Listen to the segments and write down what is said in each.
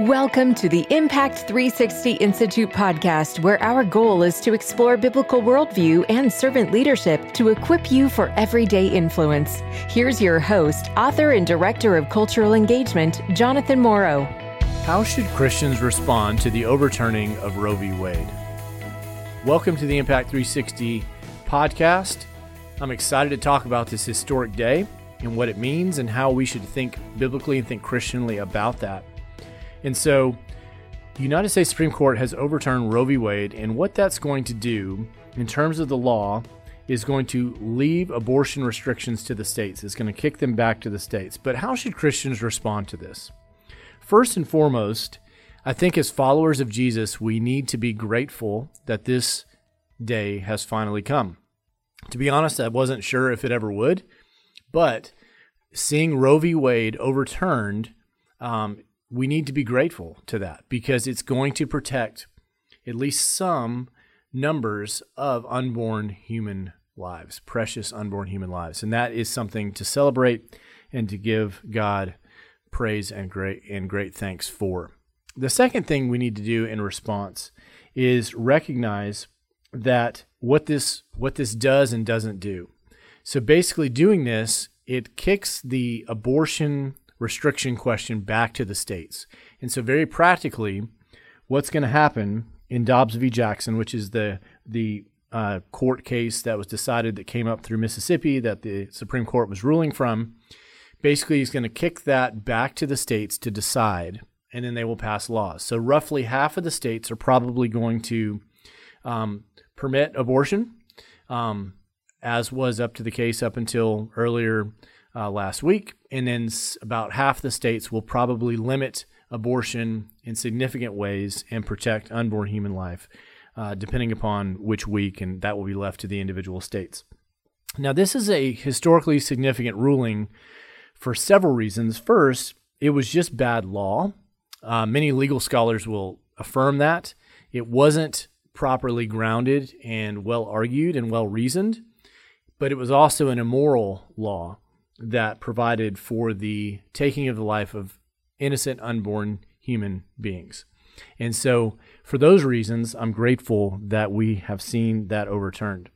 Welcome to the Impact 360 Institute podcast, where our goal is to explore biblical worldview and servant leadership to equip you for everyday influence. Here's your host, author, and director of cultural engagement, Jonathan Morrow. How should Christians respond to the overturning of Roe v. Wade? Welcome to the Impact 360 podcast. I'm excited to talk about this historic day and what it means and how we should think biblically and think Christianly about that. And so, the United States Supreme Court has overturned Roe v. Wade, and what that's going to do in terms of the law is going to leave abortion restrictions to the states. It's going to kick them back to the states. But how should Christians respond to this? First and foremost, I think as followers of Jesus, we need to be grateful that this day has finally come. To be honest, I wasn't sure if it ever would, but seeing Roe v. Wade overturned um, we need to be grateful to that because it's going to protect at least some numbers of unborn human lives, precious unborn human lives. And that is something to celebrate and to give God praise and great and great thanks for. The second thing we need to do in response is recognize that what this what this does and doesn't do. So basically doing this, it kicks the abortion restriction question back to the states. And so, very practically, what's going to happen in Dobbs v. Jackson, which is the the uh, court case that was decided that came up through Mississippi that the Supreme Court was ruling from, basically, is going to kick that back to the states to decide, and then they will pass laws. So, roughly half of the states are probably going to um, permit abortion, um, as was up to the case up until earlier uh, last week. And then about half the states will probably limit abortion in significant ways and protect unborn human life, uh, depending upon which week, and that will be left to the individual states. Now, this is a historically significant ruling for several reasons. First, it was just bad law. Uh, many legal scholars will affirm that. It wasn't properly grounded and well argued and well reasoned, but it was also an immoral law that provided for the taking of the life of innocent unborn human beings. And so, for those reasons, I'm grateful that we have seen that overturned.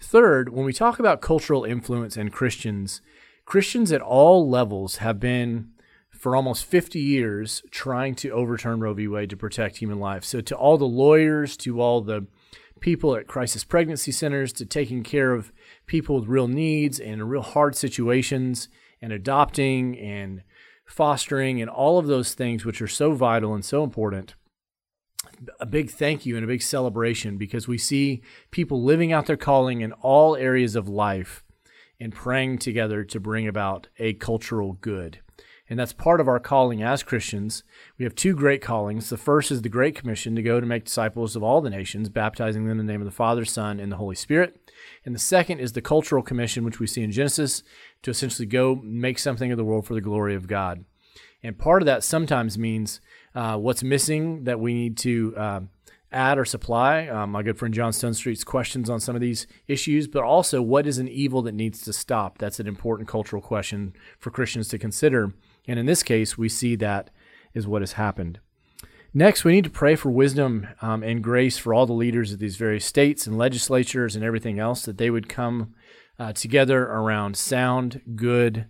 Third, when we talk about cultural influence and Christians, Christians at all levels have been, for almost 50 years, trying to overturn Roe v. Wade to protect human life. So, to all the lawyers, to all the people at crisis pregnancy centers to taking care of people with real needs and real hard situations and adopting and fostering and all of those things which are so vital and so important. A big thank you and a big celebration because we see people living out their calling in all areas of life and praying together to bring about a cultural good and that's part of our calling as Christians. We have two great callings. The first is the Great Commission to go to make disciples of all the nations, baptizing them in the name of the Father, Son, and the Holy Spirit. And the second is the Cultural Commission, which we see in Genesis, to essentially go make something of the world for the glory of God. And part of that sometimes means uh, what's missing that we need to uh, add or supply. Um, my good friend John Stonestreet's questions on some of these issues, but also what is an evil that needs to stop? That's an important cultural question for Christians to consider. And in this case, we see that is what has happened. Next, we need to pray for wisdom um, and grace for all the leaders of these various states and legislatures and everything else, that they would come uh, together around sound, good,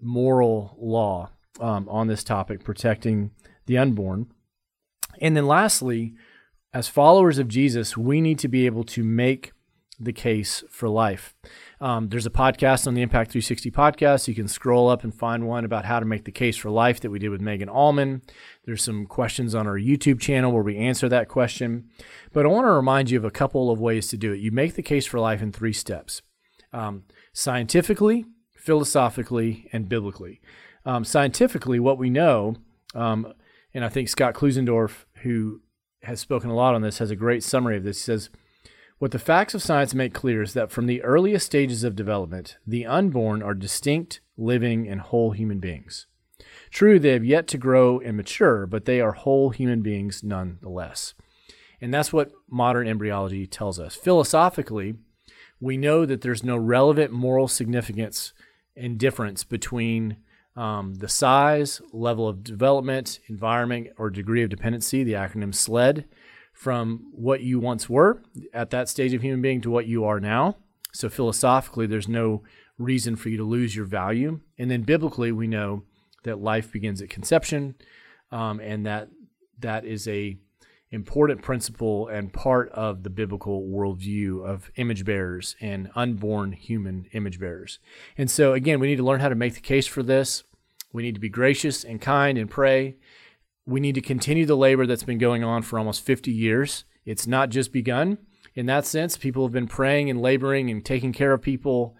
moral law um, on this topic, protecting the unborn. And then lastly, as followers of Jesus, we need to be able to make the case for life. Um, there's a podcast on the Impact 360 podcast. You can scroll up and find one about how to make the case for life that we did with Megan Almon. There's some questions on our YouTube channel where we answer that question. But I want to remind you of a couple of ways to do it. You make the case for life in three steps um, scientifically, philosophically, and biblically. Um, scientifically, what we know, um, and I think Scott Klusendorf, who has spoken a lot on this, has a great summary of this. He says, what the facts of science make clear is that from the earliest stages of development, the unborn are distinct, living, and whole human beings. True, they have yet to grow and mature, but they are whole human beings nonetheless. And that's what modern embryology tells us. Philosophically, we know that there's no relevant moral significance and difference between um, the size, level of development, environment, or degree of dependency, the acronym SLED, from what you once were at that stage of human being to what you are now. So philosophically, there's no reason for you to lose your value. And then biblically, we know that life begins at conception, um, and that that is a important principle and part of the biblical worldview of image bearers and unborn human image bearers. And so, again, we need to learn how to make the case for this. We need to be gracious and kind and pray. We need to continue the labor that's been going on for almost 50 years. It's not just begun. In that sense, people have been praying and laboring and taking care of people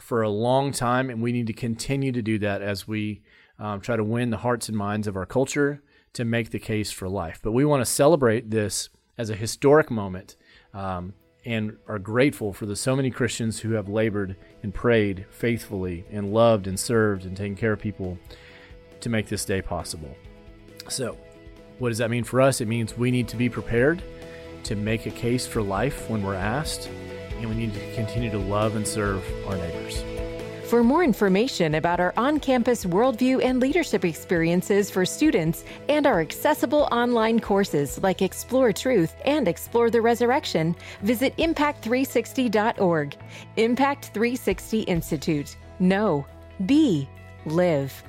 for a long time, and we need to continue to do that as we um, try to win the hearts and minds of our culture to make the case for life. But we want to celebrate this as a historic moment um, and are grateful for the so many Christians who have labored and prayed faithfully and loved and served and taken care of people to make this day possible. So, what does that mean for us? It means we need to be prepared to make a case for life when we're asked, and we need to continue to love and serve our neighbors. For more information about our on campus worldview and leadership experiences for students and our accessible online courses like Explore Truth and Explore the Resurrection, visit impact360.org. Impact 360 Institute. Know, be, live.